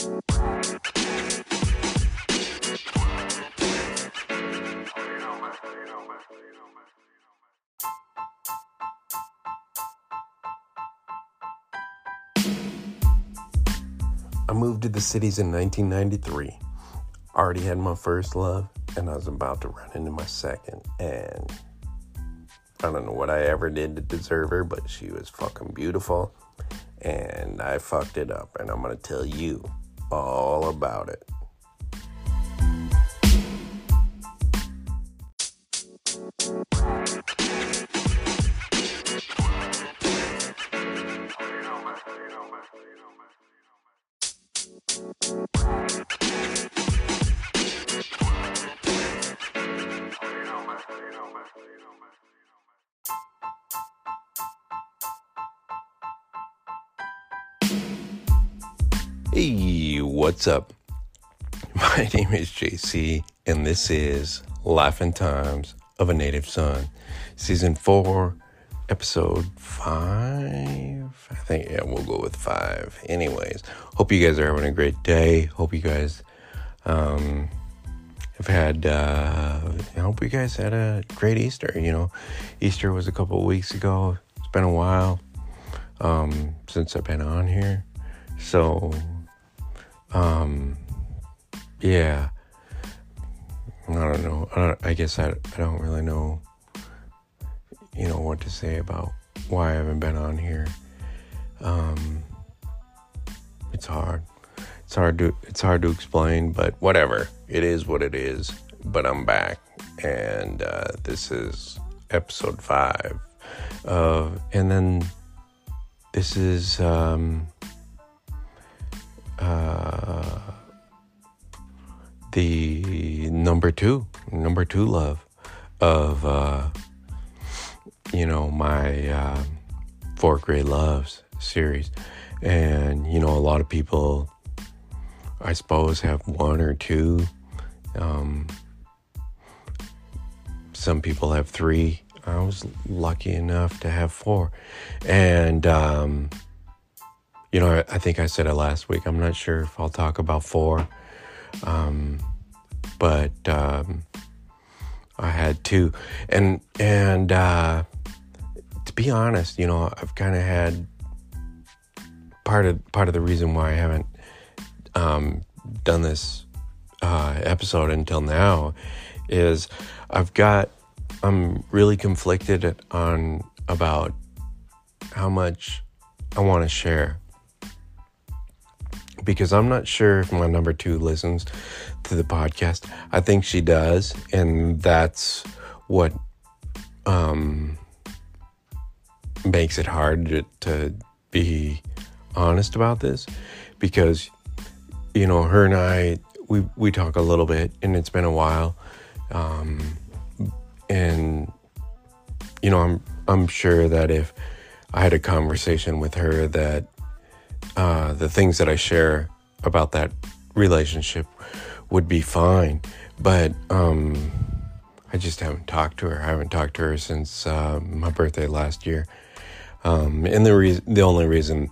I moved to the cities in 1993. Already had my first love, and I was about to run into my second. And I don't know what I ever did to deserve her, but she was fucking beautiful. And I fucked it up, and I'm gonna tell you all about it. What's up? My name is JC, and this is Life and Times of a Native Son, Season 4, Episode 5. I think, yeah, we'll go with 5. Anyways, hope you guys are having a great day. Hope you guys um, have had, uh, I hope you guys had a great Easter. You know, Easter was a couple weeks ago. It's been a while um, since I've been on here. So, um, yeah. I don't know. I, don't, I guess I, I don't really know, you know, what to say about why I haven't been on here. Um, it's hard. It's hard to it's hard to explain, but whatever. It is what it is. But I'm back, and uh, this is episode five. Uh, and then this is um, uh, the number two, number two love of, uh, you know, my uh, Four Great Loves series. And, you know, a lot of people, I suppose, have one or two. Um, some people have three. I was lucky enough to have four. And, um, you know, I, think I said it last week. I'm not sure if I'll talk about four. Um, but um, I had two. And, and, uh, to be honest, you know, I've kind of had part of, part of the reason why I haven't, um, done this, uh, episode until now is I've got I'm really conflicted on about how much I want to share because I'm not sure if my number two listens to the podcast. I think she does, and that's what um, makes it hard to, to be honest about this because you know her and I we we talk a little bit, and it's been a while. Um, and you know i'm i'm sure that if i had a conversation with her that uh, the things that i share about that relationship would be fine but um, i just haven't talked to her i haven't talked to her since uh, my birthday last year um, and the reason the only reason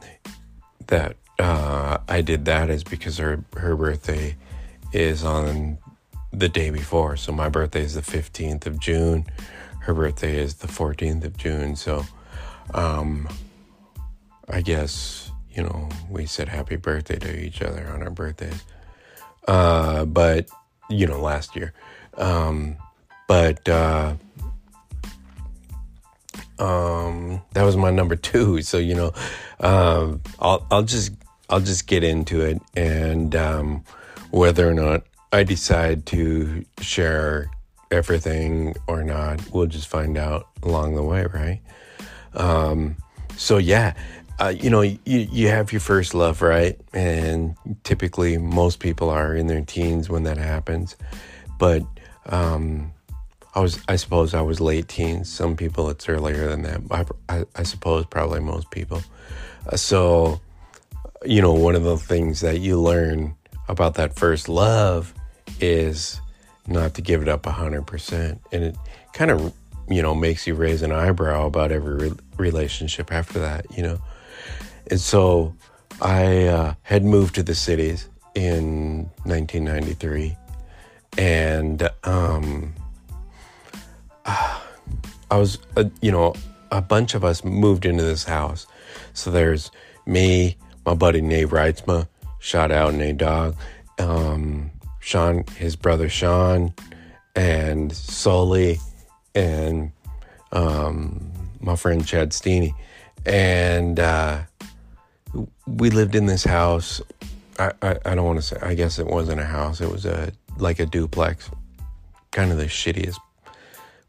that uh, i did that is because her her birthday is on the day before. So my birthday is the 15th of June. Her birthday is the 14th of June. So um, I guess, you know, we said happy birthday to each other on our birthdays. Uh, but, you know, last year. Um, but uh, um, that was my number two. So, you know, um, I'll, I'll just, I'll just get into it and um, whether or not I decide to share everything or not, we'll just find out along the way, right? Um, so yeah, uh, you know, you, you have your first love, right? And typically most people are in their teens when that happens. But, um, I was, I suppose I was late teens. Some people it's earlier than that. I, I, I suppose probably most people. Uh, so, you know, one of the things that you learn about that first love is not to give it up 100%. And it kind of, you know, makes you raise an eyebrow about every re- relationship after that, you know. And so I uh, had moved to the cities in 1993, and um, I was, uh, you know, a bunch of us moved into this house. So there's me, my buddy Nate Reitzma, shout out Nate Dog, um, Sean, his brother Sean, and Sully, and um, my friend Chad Steeney. And uh, we lived in this house. I, I, I don't want to say, I guess it wasn't a house, it was a like a duplex, kind of the shittiest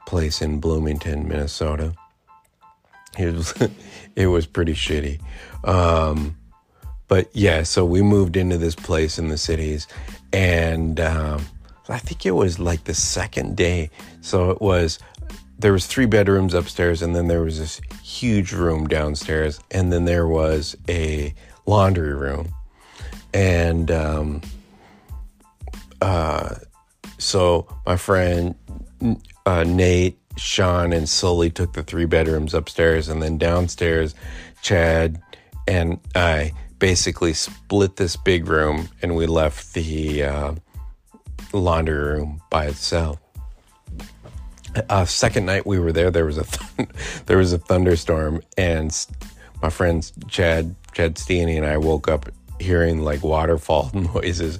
place in Bloomington, Minnesota. It was, it was pretty shitty. Um, but yeah, so we moved into this place in the cities, and um, I think it was like the second day. So it was there was three bedrooms upstairs, and then there was this huge room downstairs, and then there was a laundry room, and um, uh, so my friend uh, Nate, Sean, and Sully took the three bedrooms upstairs, and then downstairs, Chad and I basically split this big room, and we left the uh, laundry room by itself. Uh, second night we were there, there was a th- there was a thunderstorm, and my friends Chad Chad Steeney and I woke up hearing like waterfall noises,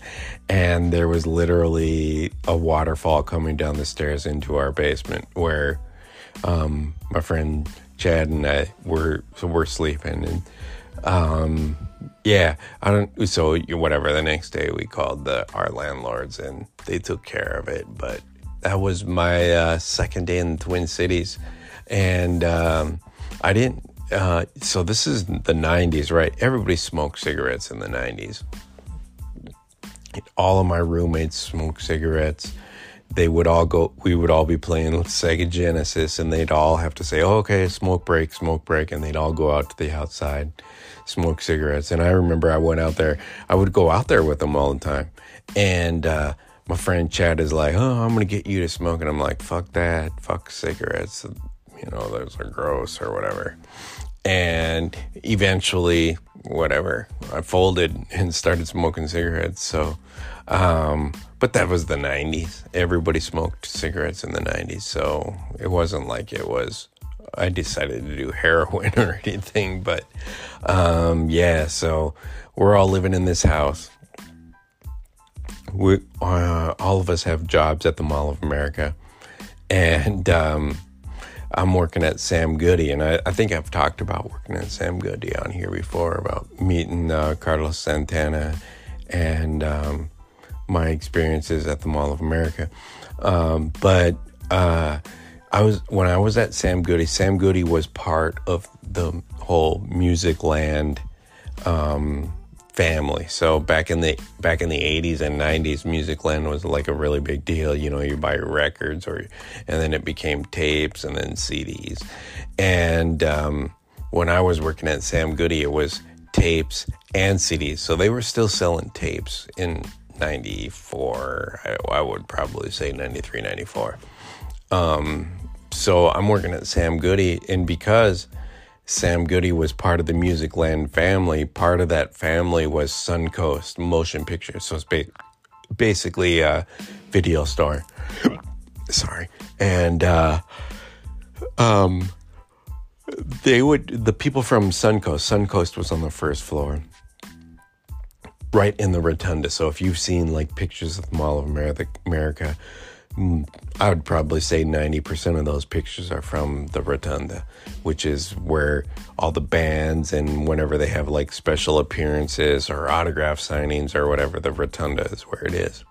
and there was literally a waterfall coming down the stairs into our basement where um, my friend Chad and I were so we're sleeping, and um, yeah, I don't. So whatever. The next day we called the our landlords, and they took care of it, but that was my uh, second day in the Twin Cities, and um, I didn't. Uh, so this is the '90s, right? Everybody smoked cigarettes in the '90s. All of my roommates smoked cigarettes. They would all go. We would all be playing with Sega Genesis, and they'd all have to say, oh, "Okay, smoke break, smoke break," and they'd all go out to the outside, smoke cigarettes. And I remember I went out there. I would go out there with them all the time, and. Uh, my friend Chad is like, "Oh, I'm gonna get you to smoke," and I'm like, "Fuck that, fuck cigarettes." You know, those are gross or whatever. And eventually, whatever, I folded and started smoking cigarettes. So, um, but that was the 90s. Everybody smoked cigarettes in the 90s, so it wasn't like it was. I decided to do heroin or anything, but um, yeah. So we're all living in this house we uh, all of us have jobs at the Mall of America, and um, I'm working at Sam Goody, and I, I, think I've talked about working at Sam Goody on here before about meeting uh, Carlos Santana and um, my experiences at the Mall of America. Um, but uh, I was when I was at Sam Goody. Sam Goody was part of the whole Musicland. Um, family. So back in the back in the 80s and 90s, Musicland was like a really big deal. You know, you buy records, or and then it became tapes and then CDs. And um, when I was working at Sam Goody, it was tapes and CDs. So they were still selling tapes in 94. I, I would probably say 93, 94. Um, so I'm working at Sam Goody, and because Sam Goody was part of the Musicland family. Part of that family was Suncoast Motion Pictures. So it's ba- basically a video store. Sorry. And uh, um, they would, the people from Suncoast, Suncoast was on the first floor, right in the rotunda. So if you've seen like pictures of the Mall of America, America I would probably say 90% of those pictures are from the Rotunda, which is where all the bands and whenever they have like special appearances or autograph signings or whatever, the Rotunda is where it is.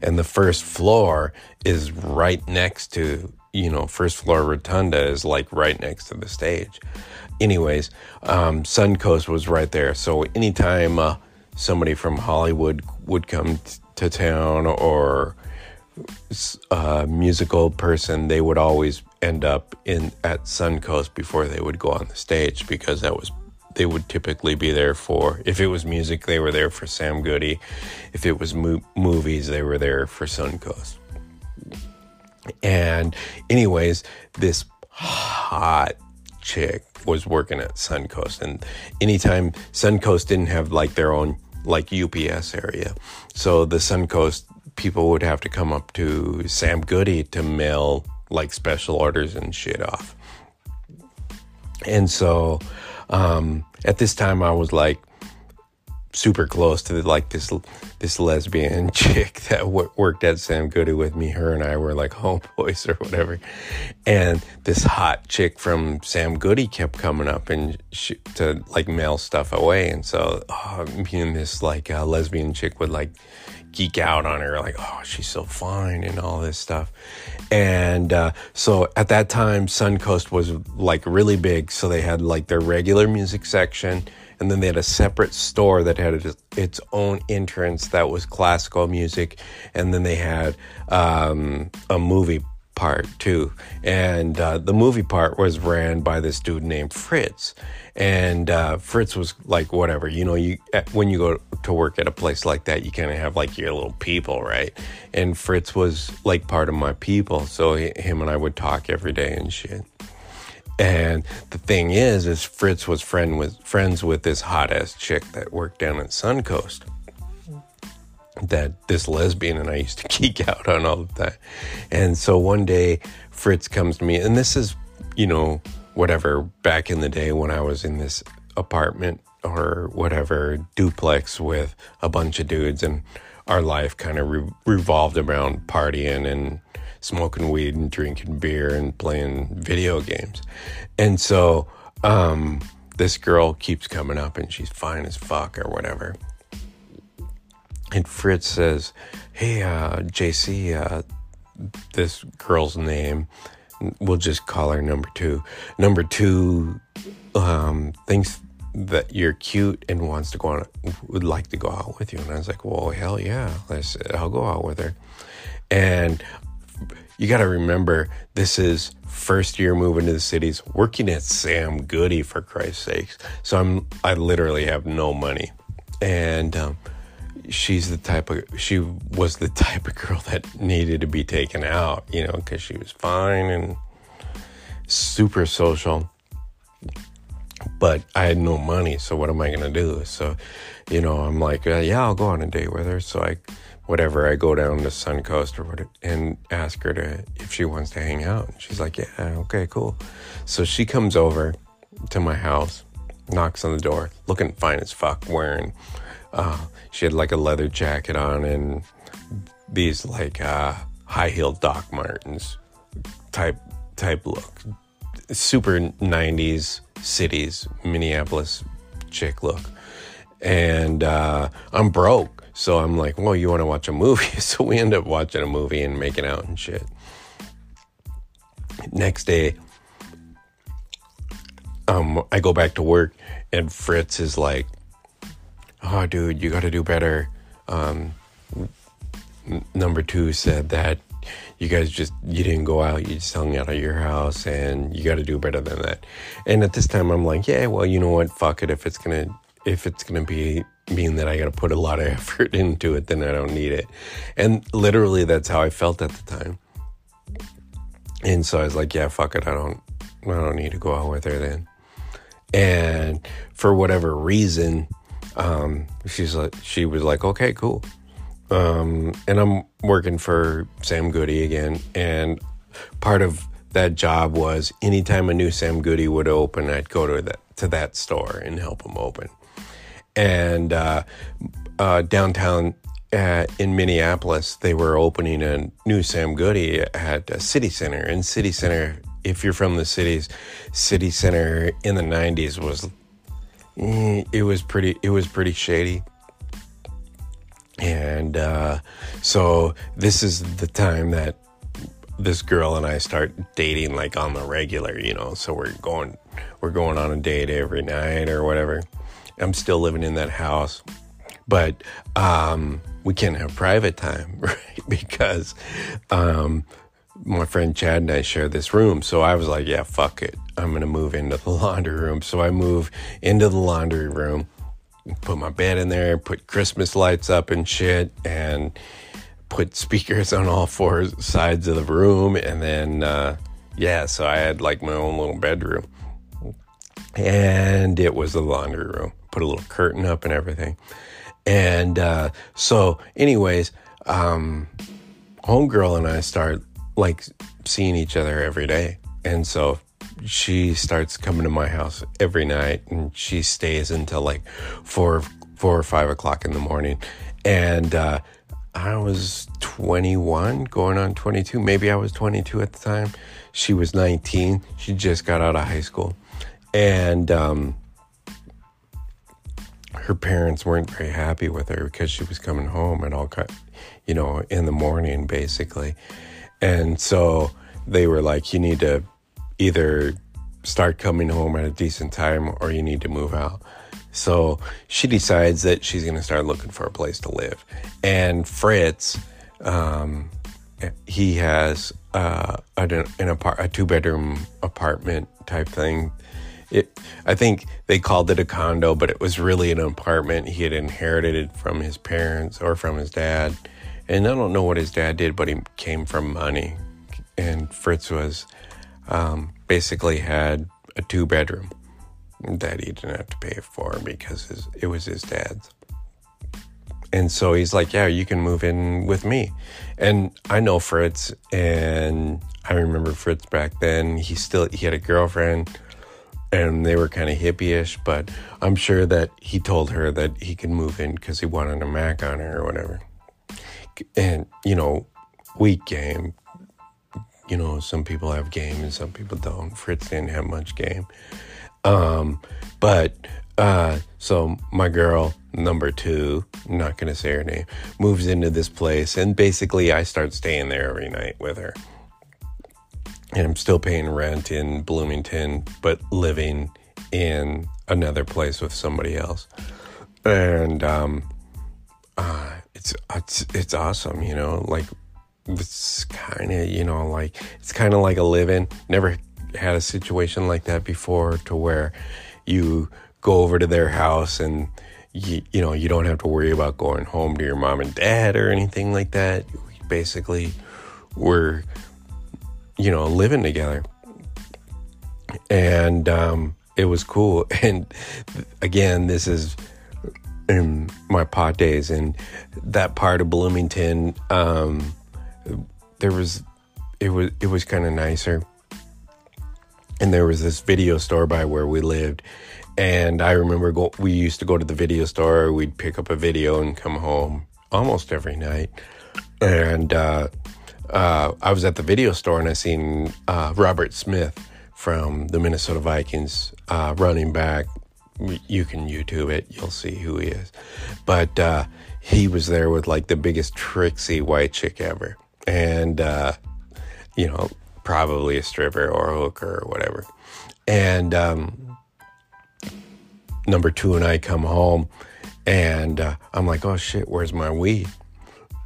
And the first floor is right next to, you know, first floor Rotunda is like right next to the stage. Anyways, um, Suncoast was right there. So anytime uh, somebody from Hollywood would come t- to town or a musical person, they would always end up in at Suncoast before they would go on the stage because that was they would typically be there for if it was music they were there for Sam Goody, if it was mo- movies they were there for Suncoast. And anyways, this hot chick was working at Suncoast and anytime Suncoast didn't have like their own like UPS area. So the Suncoast people would have to come up to Sam Goody to mail like special orders and shit off. And so um, at this time, I was like super close to like this this lesbian chick that w- worked at Sam Goody with me. Her and I were like homeboys or whatever. And this hot chick from Sam Goody kept coming up and to like mail stuff away. And so oh, me and this like uh, lesbian chick would like geek out on her, like, oh, she's so fine and all this stuff. And uh, so at that time, Suncoast was like really big. So they had like their regular music section and then they had a separate store that had its own entrance that was classical music, and then they had um, a movie part too. And uh, the movie part was ran by this dude named Fritz. And uh, Fritz was like, whatever, you know, you when you go to work at a place like that, you kind of have like your little people, right? And Fritz was like part of my people, so him and I would talk every day and shit. And the thing is, is Fritz was friend with friends with this hot ass chick that worked down at Suncoast. That this lesbian and I used to geek out on all of that. And so one day Fritz comes to me, and this is, you know, whatever, back in the day when I was in this apartment or whatever duplex with a bunch of dudes, and our life kind of re- revolved around partying and smoking weed and drinking beer and playing video games. And so um, this girl keeps coming up and she's fine as fuck or whatever. And Fritz says, Hey, uh, JC, uh, this girl's name, we'll just call her number two. Number two um, thinks that you're cute and wants to go on, would like to go out with you. And I was like, well, hell yeah, let's, I'll go out with her. And you got to remember this is first year moving to the cities, working at Sam Goody for Christ's sakes. So I'm I literally have no money, and um, she's the type of she was the type of girl that needed to be taken out, you know, because she was fine and super social. But I had no money, so what am I gonna do? So, you know, I'm like, uh, yeah, I'll go on a date with her. So I whatever, I go down to Suncoast or whatever and ask her to if she wants to hang out. And she's like, yeah, okay, cool. So she comes over to my house, knocks on the door, looking fine as fuck, wearing. Uh, she had like a leather jacket on and these like uh, high heeled Doc Martens type type look, super '90s cities Minneapolis chick look, and uh, I'm broke so I'm like, well, you want to watch a movie? So we end up watching a movie and making out and shit. Next day, um, I go back to work and Fritz is like, oh, dude, you got to do better. Um, number two said that you guys just you didn't go out you just hung out at your house and you got to do better than that and at this time i'm like yeah well you know what fuck it if it's gonna if it's gonna be mean that I got to put a lot of effort into it, then I don't need it. And literally, that's how I felt at the time. And so I was like, yeah, fuck it. I don't, I don't need to go out with her then. And for whatever reason, um, she's like, she was like, okay, cool. Um, and I'm working for Sam Goody again. And part of that job was anytime a new Sam Goody would open, I'd go to that, to that store and help them open and uh, uh, downtown uh, in Minneapolis, they were opening a new Sam Goody at City Center. And City Center, if you're from the cities, City Center in the '90s was mm, it was pretty it was pretty shady. And uh, so this is the time that this girl and I start dating like on the regular, you know. So we're going we're going on a date every night or whatever. I'm still living in that house, but um, we can't have private time, right? Because um, my friend Chad and I share this room. So I was like, yeah, fuck it. I'm going to move into the laundry room. So I move into the laundry room, put my bed in there, put Christmas lights up and shit, and put speakers on all four sides of the room. And then, uh, yeah, so I had like my own little bedroom. And it was the laundry room put a little curtain up and everything. And uh, so, anyways, um, homegirl and I start like seeing each other every day. And so she starts coming to my house every night and she stays until like four, four or five o'clock in the morning. And, uh, I was 21 going on 22. Maybe I was 22 at the time. She was 19. She just got out of high school. And, um, her parents weren't very happy with her because she was coming home at all, you know, in the morning basically. And so they were like, you need to either start coming home at a decent time or you need to move out. So she decides that she's going to start looking for a place to live. And Fritz, um, he has uh, an, an apart- a two bedroom apartment type thing. It, I think they called it a condo, but it was really an apartment. He had inherited it from his parents or from his dad. And I don't know what his dad did, but he came from money. And Fritz was um, basically had a two bedroom that he didn't have to pay for because his, it was his dad's. And so he's like, Yeah, you can move in with me. And I know Fritz, and I remember Fritz back then. He still he had a girlfriend and they were kind of hippie-ish, but I'm sure that he told her that he could move in because he wanted a Mac on her or whatever and you know, weak game. You know, some people have game and some people don't. Fritz didn't have much game. Um, but uh, so my girl number two, I'm not gonna say her name, moves into this place, and basically I start staying there every night with her. And I'm still paying rent in Bloomington, but living in another place with somebody else. And um, uh, it's it's it's awesome, you know, like it's kind of you know like it's kind of like a living. Never had a situation like that before, to where you go over to their house and you you know you don't have to worry about going home to your mom and dad or anything like that. Basically we're you know living together, and um, it was cool. And again, this is in my pot days in that part of Bloomington. Um, there was it was it was kind of nicer, and there was this video store by where we lived. And I remember go, we used to go to the video store. We'd pick up a video and come home almost every night. And uh, uh, I was at the video store and I seen uh, Robert Smith from the Minnesota Vikings uh, running back you can YouTube it, you'll see who he is. But uh, he was there with like the biggest tricksy white chick ever. And, uh, you know, probably a stripper or a hooker or whatever. And um, number two and I come home and uh, I'm like, oh shit, where's my weed?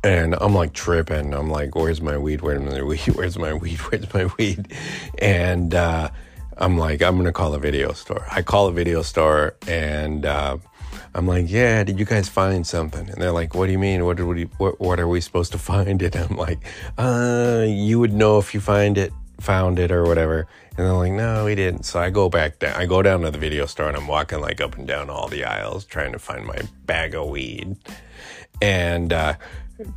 And I'm like tripping. I'm like, where's my weed? Where's my weed? Where's my weed? Where's my weed? And, uh, I'm like, I'm gonna call a video store. I call a video store and uh, I'm like, yeah, did you guys find something? And they're like, what do you mean? What, what, what are we supposed to find it? I'm like, uh, you would know if you find it, found it or whatever. And they're like, no, we didn't. So I go back down. I go down to the video store and I'm walking like up and down all the aisles trying to find my bag of weed, and uh,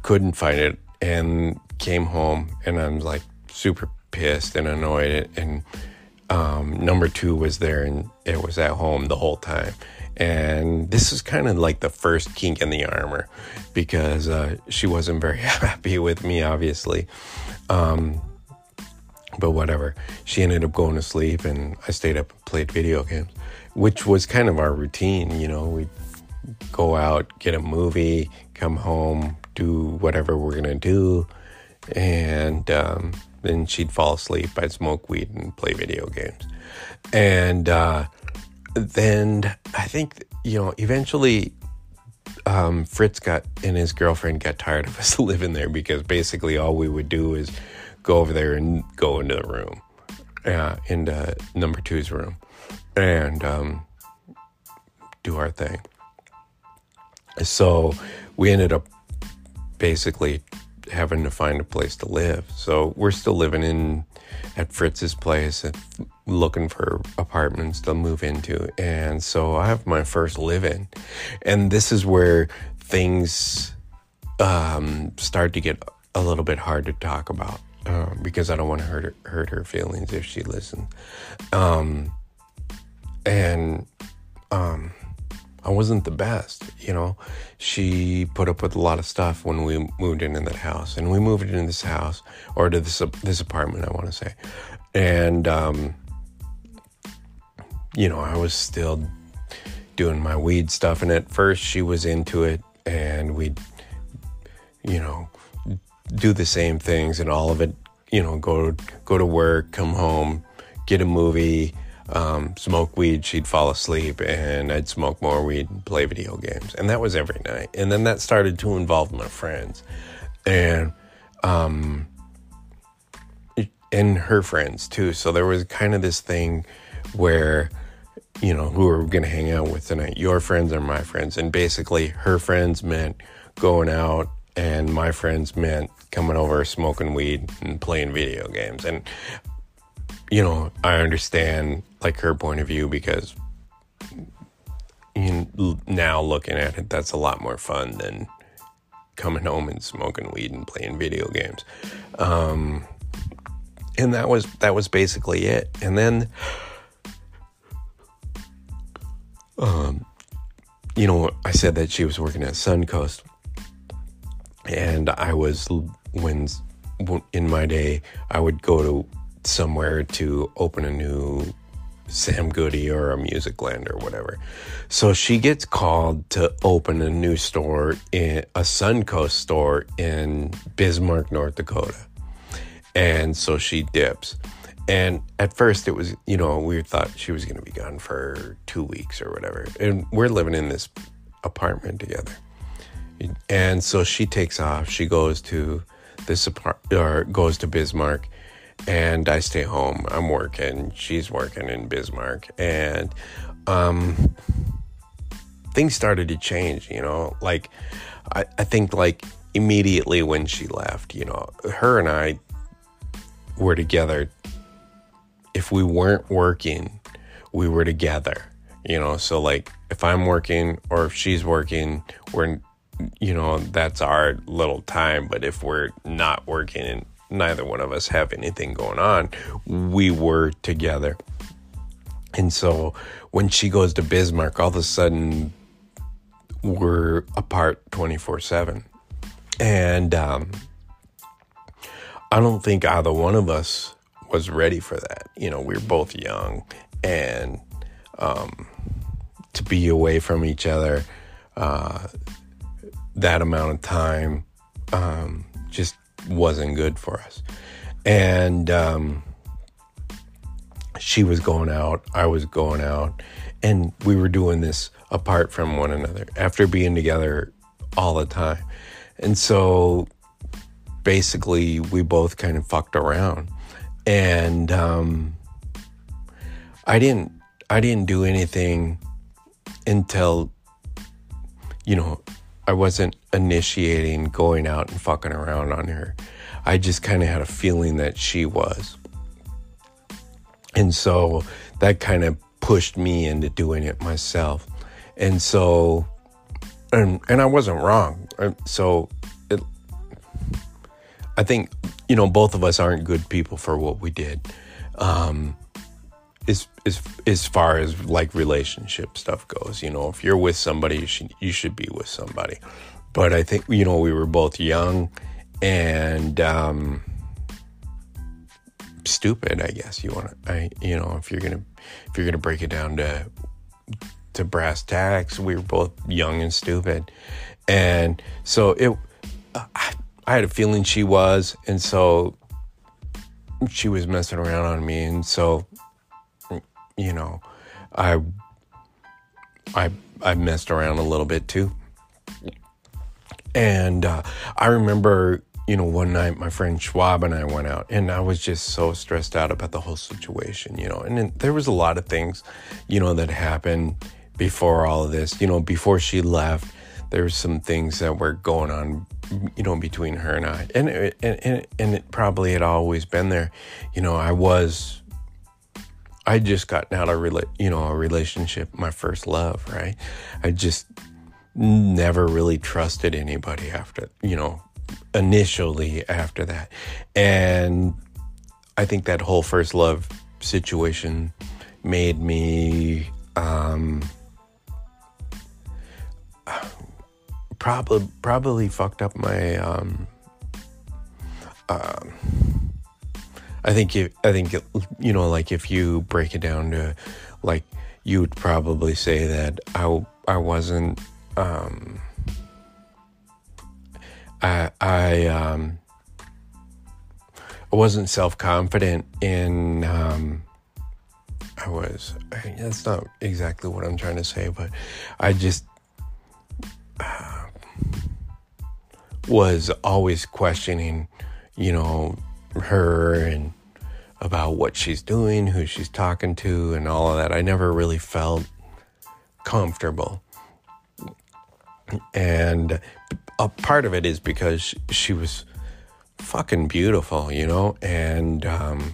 couldn't find it. And came home and I'm like super pissed and annoyed and um, number two was there and it was at home the whole time. And this is kind of like the first kink in the armor because uh, she wasn't very happy with me, obviously. Um, but whatever. She ended up going to sleep and I stayed up and played video games, which was kind of our routine. You know, we'd go out, get a movie, come home, do whatever we're going to do. And, um, then she'd fall asleep. I'd smoke weed and play video games. And uh, then I think, you know, eventually um, Fritz got and his girlfriend got tired of us living there because basically all we would do is go over there and go into the room, uh, into number two's room, and um, do our thing. So we ended up basically having to find a place to live. So we're still living in at Fritz's place looking for apartments to move into. And so I have my first live in. And this is where things um, start to get a little bit hard to talk about uh, because I don't want to hurt her, hurt her feelings if she listens. Um, and um, I wasn't the best, you know. She put up with a lot of stuff when we moved into that house, and we moved into this house or to this this apartment, I want to say, and um, you know, I was still doing my weed stuff, and at first she was into it, and we'd, you know, do the same things, and all of it, you know, go go to work, come home, get a movie um, smoke weed, she'd fall asleep, and I'd smoke more weed and play video games. And that was every night. And then that started to involve my friends and, um, and her friends too. So there was kind of this thing where, you know, who are we going to hang out with tonight? Your friends or my friends? And basically, her friends meant going out, and my friends meant coming over, smoking weed, and playing video games. And you know, I understand like her point of view because now looking at it, that's a lot more fun than coming home and smoking weed and playing video games. Um, and that was that was basically it. And then, um, you know, I said that she was working at Suncoast, and I was when in my day I would go to somewhere to open a new Sam Goody or a Musicland or whatever. So she gets called to open a new store in a Suncoast store in Bismarck, North Dakota. And so she dips. And at first it was, you know, we thought she was going to be gone for 2 weeks or whatever. And we're living in this apartment together. And so she takes off. She goes to this apart or goes to Bismarck and I stay home. I'm working. She's working in Bismarck, and um, things started to change. You know, like I, I think like immediately when she left, you know, her and I were together. If we weren't working, we were together. You know, so like if I'm working or if she's working, we're you know that's our little time. But if we're not working neither one of us have anything going on. We were together. And so when she goes to Bismarck, all of a sudden we're apart 24 7. And um, I don't think either one of us was ready for that. You know, we were both young and um, to be away from each other uh, that amount of time um, just wasn't good for us. And um, she was going out, I was going out, and we were doing this apart from one another after being together all the time. And so basically, we both kind of fucked around. And um, I didn't I didn't do anything until you know I wasn't initiating going out and fucking around on her. I just kind of had a feeling that she was. And so that kind of pushed me into doing it myself. And so, and, and I wasn't wrong. Uh, so it, I think, you know, both of us aren't good people for what we did. Um, as as as far as like relationship stuff goes. You know, if you're with somebody, you should you should be with somebody. But I think you know we were both young and um, stupid. I guess you want to. I you know if you're gonna if you're gonna break it down to to brass tacks, we were both young and stupid, and so it. I, I had a feeling she was, and so she was messing around on me, and so you know, I I I messed around a little bit too. And uh, I remember, you know, one night my friend Schwab and I went out, and I was just so stressed out about the whole situation, you know. And then there was a lot of things, you know, that happened before all of this. You know, before she left, there were some things that were going on, you know, between her and I, and and and, and it probably had always been there. You know, I was I just gotten out of rela- you know a relationship, my first love, right? I just never really trusted anybody after, you know, initially after that. And I think that whole first love situation made me um, probably probably fucked up my um, um, I think if, I think you know like if you break it down to like you would probably say that I I wasn't um, I I um, I wasn't self confident in um, I was I, that's not exactly what I'm trying to say but I just uh, was always questioning you know her and about what she's doing, who she's talking to, and all of that. I never really felt comfortable. And a part of it is because she was fucking beautiful, you know, and um,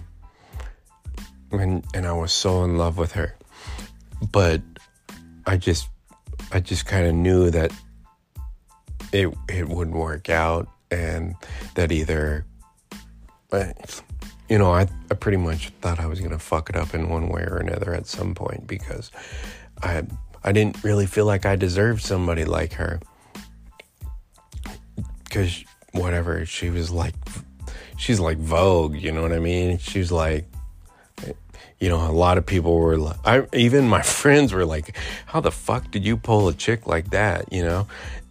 and and I was so in love with her, but I just I just kind of knew that it it wouldn't work out, and that either, you know, I I pretty much thought I was gonna fuck it up in one way or another at some point because I I didn't really feel like I deserved somebody like her. Because whatever she was like she's like vogue you know what i mean? She's like you know a lot of people were like i even my friends were like how the fuck did you pull a chick like that? You know?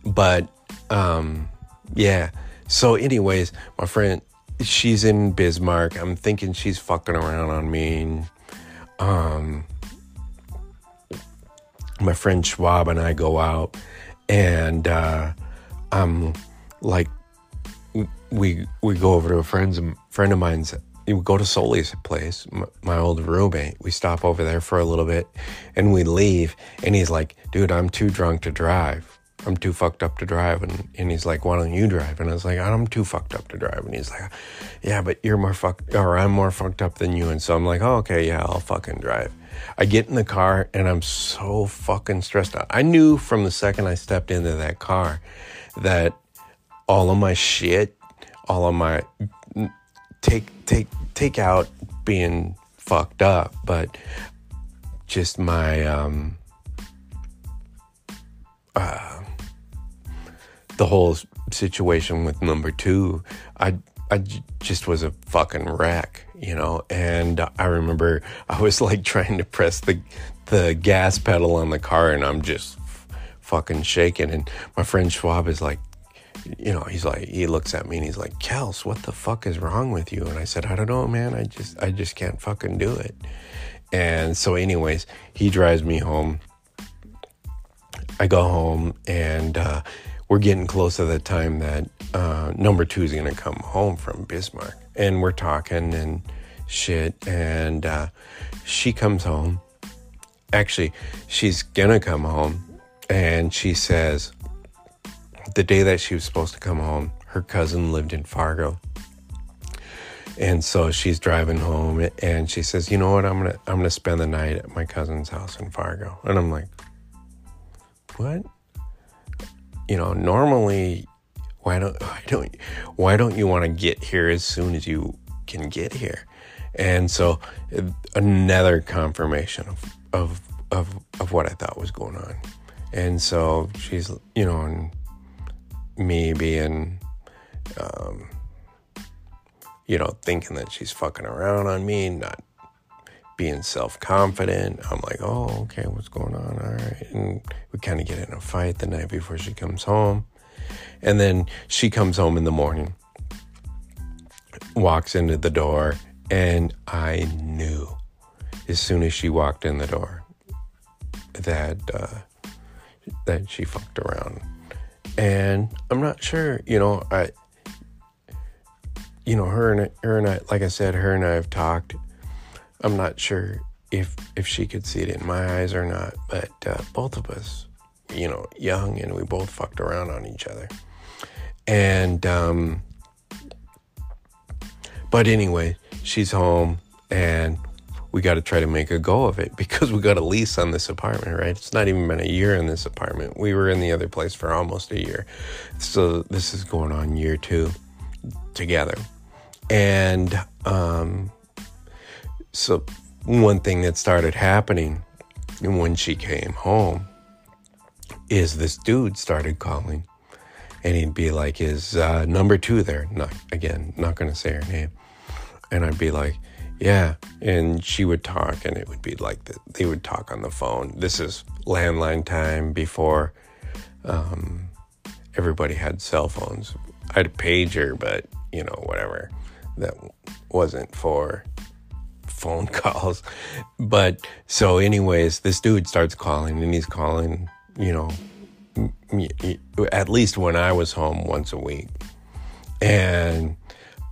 But um yeah. So anyways my friend she's in bismarck i'm thinking she's fucking around on me um my friend schwab and i go out and uh i'm like we we go over to a friend's friend of mine's. We go to Sully's place, my, my old roommate. We stop over there for a little bit, and we leave. And he's like, "Dude, I'm too drunk to drive. I'm too fucked up to drive." And and he's like, "Why don't you drive?" And I was like, "I'm too fucked up to drive." And he's like, "Yeah, but you're more fucked, or I'm more fucked up than you." And so I'm like, "Oh, okay, yeah, I'll fucking drive." I get in the car and I'm so fucking stressed out. I knew from the second I stepped into that car that all of my shit, all of my take take take out being fucked up, but just my um uh the whole situation with number 2, I I just was a fucking wreck, you know. And I remember I was like trying to press the the gas pedal on the car, and I'm just fucking shaking. And my friend Schwab is like, you know, he's like, he looks at me and he's like, Kels, what the fuck is wrong with you? And I said, I don't know, man. I just, I just can't fucking do it. And so, anyways, he drives me home. I go home and uh, we're getting close to the time that uh, number two is going to come home from Bismarck. And we're talking and shit. And uh, she comes home. Actually, she's going to come home. And she says, the day that she was supposed to come home, her cousin lived in Fargo. And so she's driving home and she says, "You know what? I'm going to I'm going to spend the night at my cousin's house in Fargo." And I'm like, "What?" You know, normally why don't why don't why don't you want to get here as soon as you can get here? And so another confirmation of of of, of what I thought was going on. And so she's, you know, and me being, um, you know, thinking that she's fucking around on me, not being self confident. I'm like, oh, okay, what's going on? All right. And we kind of get in a fight the night before she comes home. And then she comes home in the morning, walks into the door, and I knew as soon as she walked in the door that uh, that she fucked around and I'm not sure, you know, I, you know, her and her and I, like I said, her and I have talked. I'm not sure if if she could see it in my eyes or not, but uh, both of us, you know, young and we both fucked around on each other, and um, but anyway, she's home and we got to try to make a go of it because we got a lease on this apartment, right? It's not even been a year in this apartment. We were in the other place for almost a year. So this is going on year two together. And um, so one thing that started happening when she came home is this dude started calling and he'd be like, "Is uh, number two there?" Not again, not going to say her name. And I'd be like, "Yeah," and she would talk, and it would be like the, they would talk on the phone. This is landline time before um, everybody had cell phones. I had a pager, but you know, whatever. That wasn't for phone calls. But so, anyways, this dude starts calling, and he's calling, you know, at least when I was home once a week. And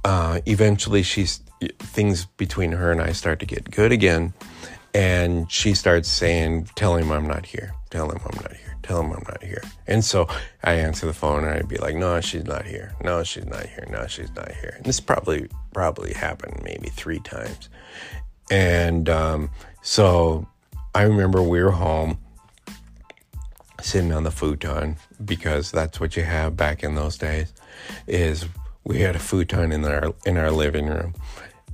uh, eventually, she's things between her and I start to get good again. And she starts saying, Tell him I'm not here. Tell him I'm not here. Tell him I'm not here. And so I answer the phone and I'd be like, No, she's not here. No, she's not here. No, she's not here. And this probably probably happened maybe three times. And um, so I remember we were home sitting on the futon because that's what you have back in those days is we had a futon in our in our living room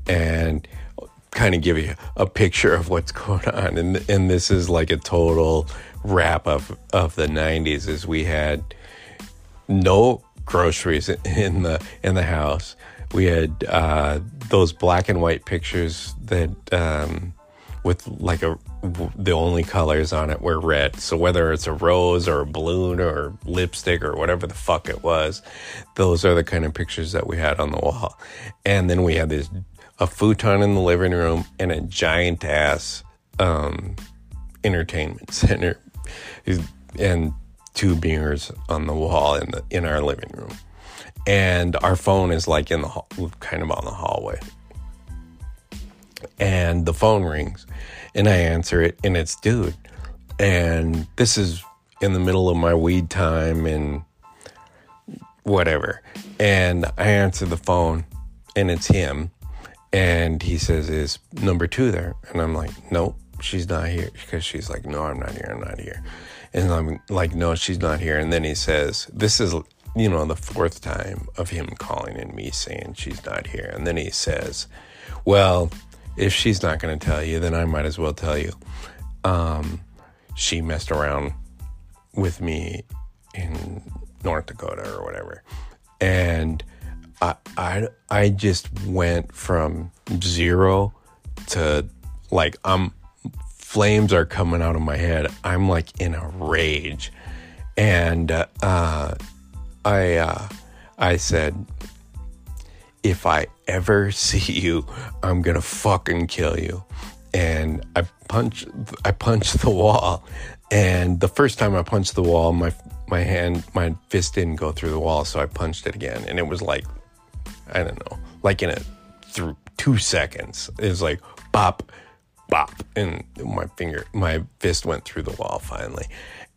and kind of give you a picture of what's going on and and this is like a total wrap up of the 90s is we had no groceries in the in the house we had uh, those black and white pictures that um, with like a the only colors on it were red. So whether it's a rose or a balloon or lipstick or whatever the fuck it was, those are the kind of pictures that we had on the wall. And then we had this a futon in the living room and a giant ass um, entertainment center and two mirrors on the wall in the in our living room. And our phone is like in the hall, kind of on the hallway. And the phone rings and I answer it, and it's dude. And this is in the middle of my weed time and whatever. And I answer the phone, and it's him. And he says, Is number two there? And I'm like, Nope, she's not here. Because she's like, No, I'm not here. I'm not here. And I'm like, No, she's not here. And then he says, This is, you know, the fourth time of him calling and me saying she's not here. And then he says, Well, if she's not going to tell you, then I might as well tell you. Um, she messed around with me in North Dakota or whatever, and I I I just went from zero to like I'm flames are coming out of my head. I'm like in a rage, and uh, I uh, I said if I ever see you, I'm gonna fucking kill you. And I punch, I punched the wall. And the first time I punched the wall, my my hand, my fist didn't go through the wall, so I punched it again, and it was like, I don't know, like in a through two seconds. It was like bop, bop, and my finger, my fist went through the wall finally.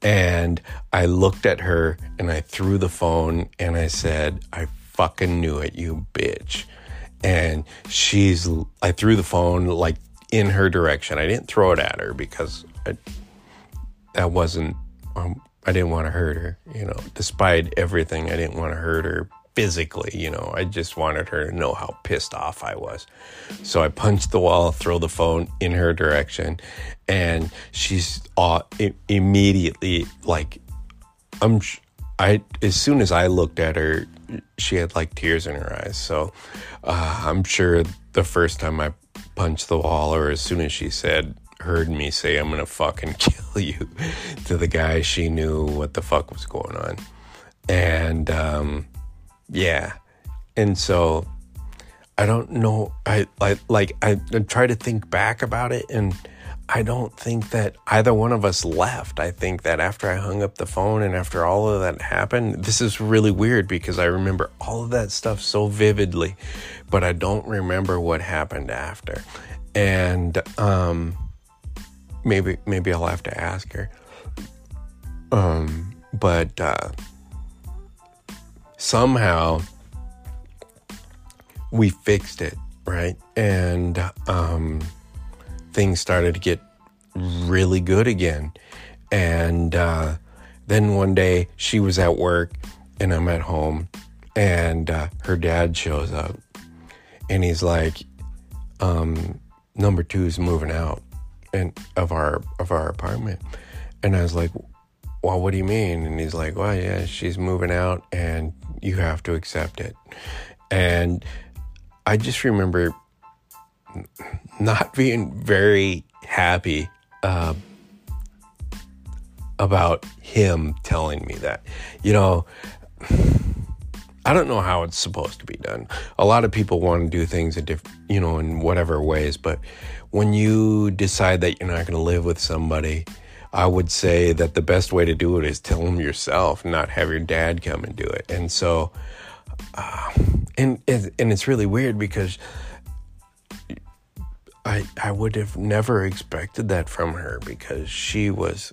And I looked at her and I threw the phone and I said, I fucking knew it, you bitch. And she's, I threw the phone like in her direction. I didn't throw it at her because I, that wasn't, um, I didn't want to hurt her, you know, despite everything, I didn't want to hurt her physically, you know, I just wanted her to know how pissed off I was. So I punched the wall, throw the phone in her direction, and she's uh, immediately like, I'm, I, as soon as I looked at her, she had like tears in her eyes. So uh, I'm sure the first time I punched the wall, or as soon as she said, heard me say, I'm gonna fucking kill you to the guy, she knew what the fuck was going on. And um, yeah. And so I don't know. I like, like, I, I try to think back about it and I don't think that either one of us left. I think that after I hung up the phone and after all of that happened, this is really weird because I remember all of that stuff so vividly, but I don't remember what happened after. And um, maybe maybe I'll have to ask her. Um, but uh, somehow we fixed it, right? And um, things started to get really good again. And uh, then one day she was at work and I'm at home and uh, her dad shows up and he's like, um, number two is moving out and of our of our apartment. And I was like, well, what do you mean? And he's like, well, yeah, she's moving out and you have to accept it. And I just remember not being very happy uh, about him telling me that. You know, I don't know how it's supposed to be done. A lot of people want to do things in different, you know, in whatever ways, but when you decide that you're not going to live with somebody, I would say that the best way to do it is tell them yourself, not have your dad come and do it. And so, uh, and and it's really weird because I I would have never expected that from her because she was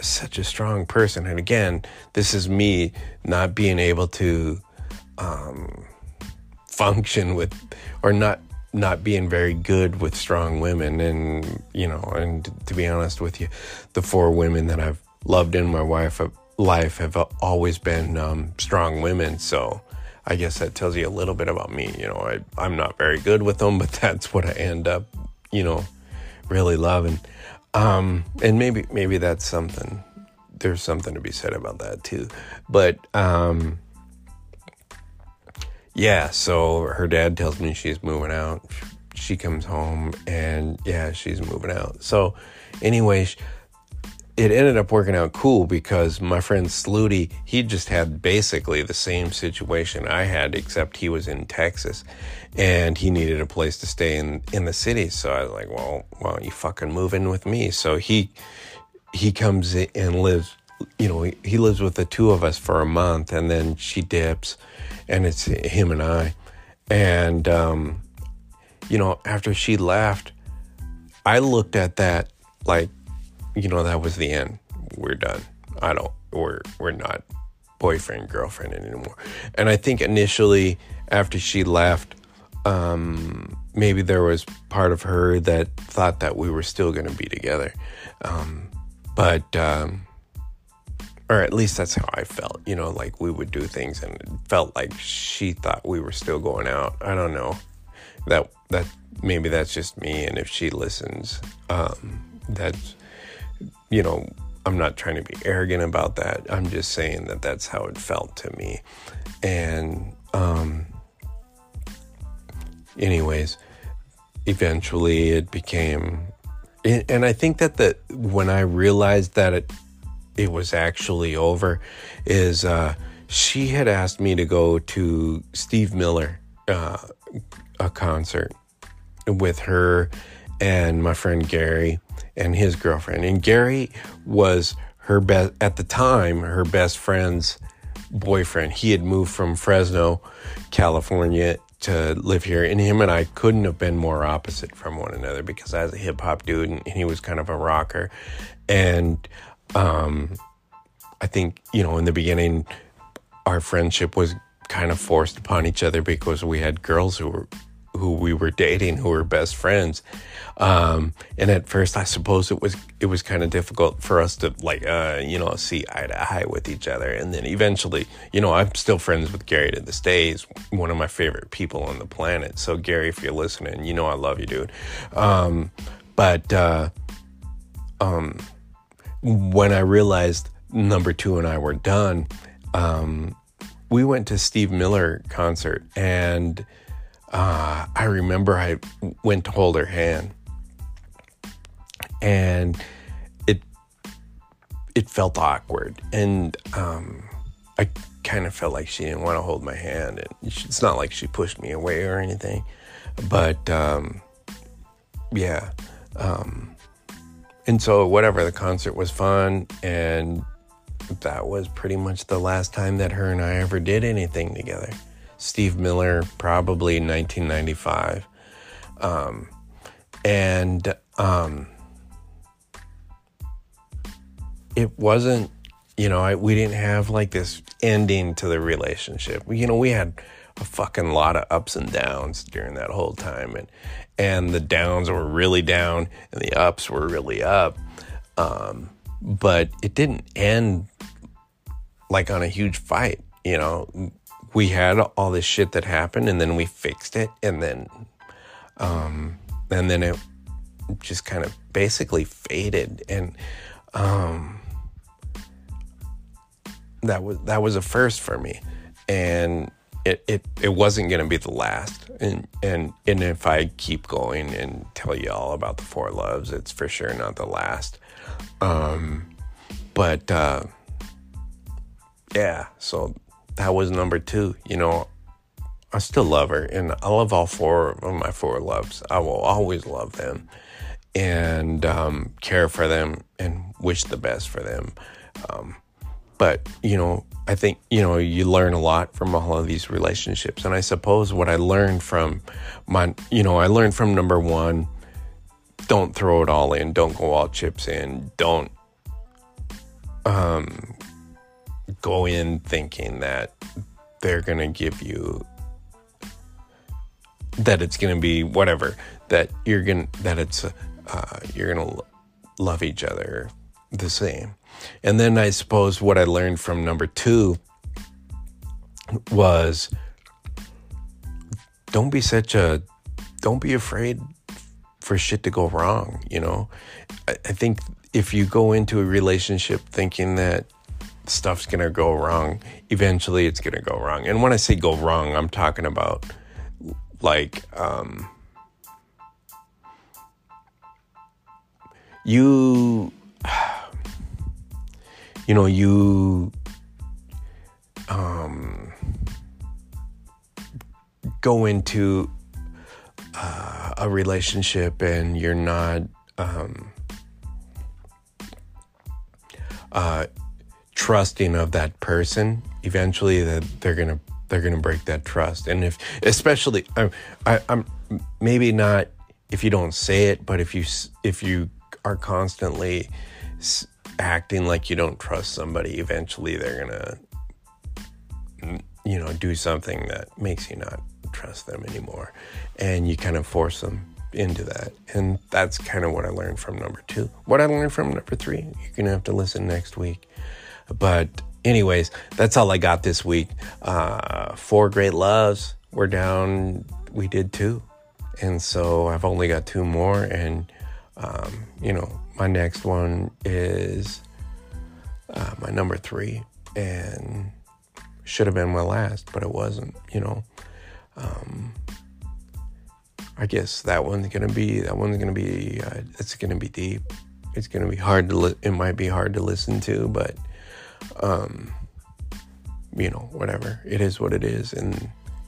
such a strong person. And again, this is me not being able to um, function with or not not being very good with strong women. And you know and to be honest with you the four women that i've loved in my wife life have always been um, strong women. So i guess that tells you a little bit about me. You know I, i'm not very good with them but that's what i end up you know really loving. Um, and maybe maybe that's something there's something to be said about that too. But um, yeah, so her dad tells me she's moving out. She comes home and yeah, she's moving out. So, anyway, it ended up working out cool because my friend Sully, he just had basically the same situation I had, except he was in Texas and he needed a place to stay in, in the city. So I was like, well, why don't you fucking move in with me? So he, he comes and lives, you know, he lives with the two of us for a month and then she dips and it's him and I. And, um, you know, after she left, I looked at that like, you know, that was the end. We're done. I don't, we're, we're not boyfriend, girlfriend anymore. And I think initially after she left, um, maybe there was part of her that thought that we were still going to be together. Um, but, um, or at least that's how I felt, you know, like we would do things and it felt like she thought we were still going out. I don't know. That that maybe that's just me and if she listens, um that's you know, I'm not trying to be arrogant about that. I'm just saying that that's how it felt to me. And um anyways, eventually it became and I think that the when I realized that it it was actually over is uh, she had asked me to go to Steve Miller uh, a concert with her and my friend Gary and his girlfriend. And Gary was her best at the time her best friend's boyfriend. He had moved from Fresno, California to live here and him and I couldn't have been more opposite from one another because I was a hip hop dude and he was kind of a rocker and um, I think, you know, in the beginning, our friendship was kind of forced upon each other because we had girls who were who we were dating who were best friends. Um, and at first i suppose it was it was kind of difficult for us to like uh, you know see eye to eye with each other. And then eventually you know i'm still friends with gary to this day. He's one of my favorite people on the planet. So gary if you're listening you know i love you dude. Um, but uh, um, when I realized number two and I were done, um, we went to Steve Miller concert, and uh, I remember I went to hold her hand, and it it felt awkward, and um, I kind of felt like she didn't want to hold my hand, and it's not like she pushed me away or anything, but um, yeah. Um, and so, whatever, the concert was fun. And that was pretty much the last time that her and I ever did anything together. Steve Miller, probably 1995. Um, and um, it wasn't, you know, I, we didn't have like this ending to the relationship. You know, we had a fucking lot of ups and downs during that whole time, and and the downs were really down and the ups were really up. Um, but it didn't end like on a huge fight. You know, we had all this shit that happened, and then we fixed it, and then, um, and then it just kind of basically faded, and um, that was that was a first for me, and it it, it wasn't going to be the last, and and and if I keep going and tell you all about the four loves, it's for sure not the last. Um, but uh, yeah, so that was number two. You know, I still love her, and I love all four of my four loves. I will always love them and um, care for them and wish the best for them. Um, but you know, I think you know you learn a lot from all of these relationships, and I suppose what I learned from my, you know, I learned from number one. Don't throw it all in. Don't go all chips in. Don't um, go in thinking that they're going to give you that it's going to be whatever that you're going to that it's uh, you're going to love each other the same and then i suppose what i learned from number two was don't be such a don't be afraid for shit to go wrong you know I, I think if you go into a relationship thinking that stuff's going to go wrong, eventually it's going to go wrong. And when I say go wrong, I'm talking about like um, you you know you um, go into uh, a relationship and you're not um, uh, trusting of that person, eventually that they're gonna they're gonna break that trust. And if especially I, I, I'm maybe not if you don't say it, but if you if you are constantly acting like you don't trust somebody, eventually they're gonna you know do something that makes you not trust them anymore, and you kind of force them into that. And that's kind of what I learned from number two. What I learned from number three, you're going to have to listen next week. But, anyways, that's all I got this week. Uh, four great loves. We're down, we did two. And so I've only got two more. And, um, you know, my next one is uh, my number three. And should have been my last, but it wasn't, you know. Um, I guess that one's gonna be that one's gonna be uh, it's gonna be deep. It's gonna be hard to li- it might be hard to listen to, but um, you know whatever it is what it is. And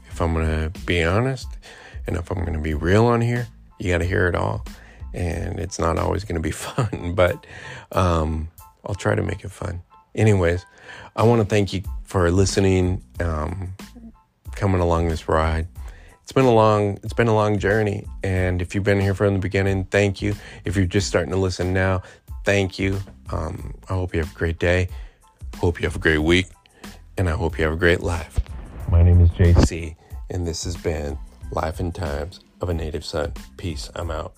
if I'm gonna be honest, and if I'm gonna be real on here, you gotta hear it all. And it's not always gonna be fun, but um, I'll try to make it fun. Anyways, I want to thank you for listening, um, coming along this ride. It's been a long it's been a long journey and if you've been here from the beginning thank you. If you're just starting to listen now thank you. Um, i hope you have a great day. Hope you have a great week and i hope you have a great life. My name is jc and this has been life and times of a native son. Peace. I'm out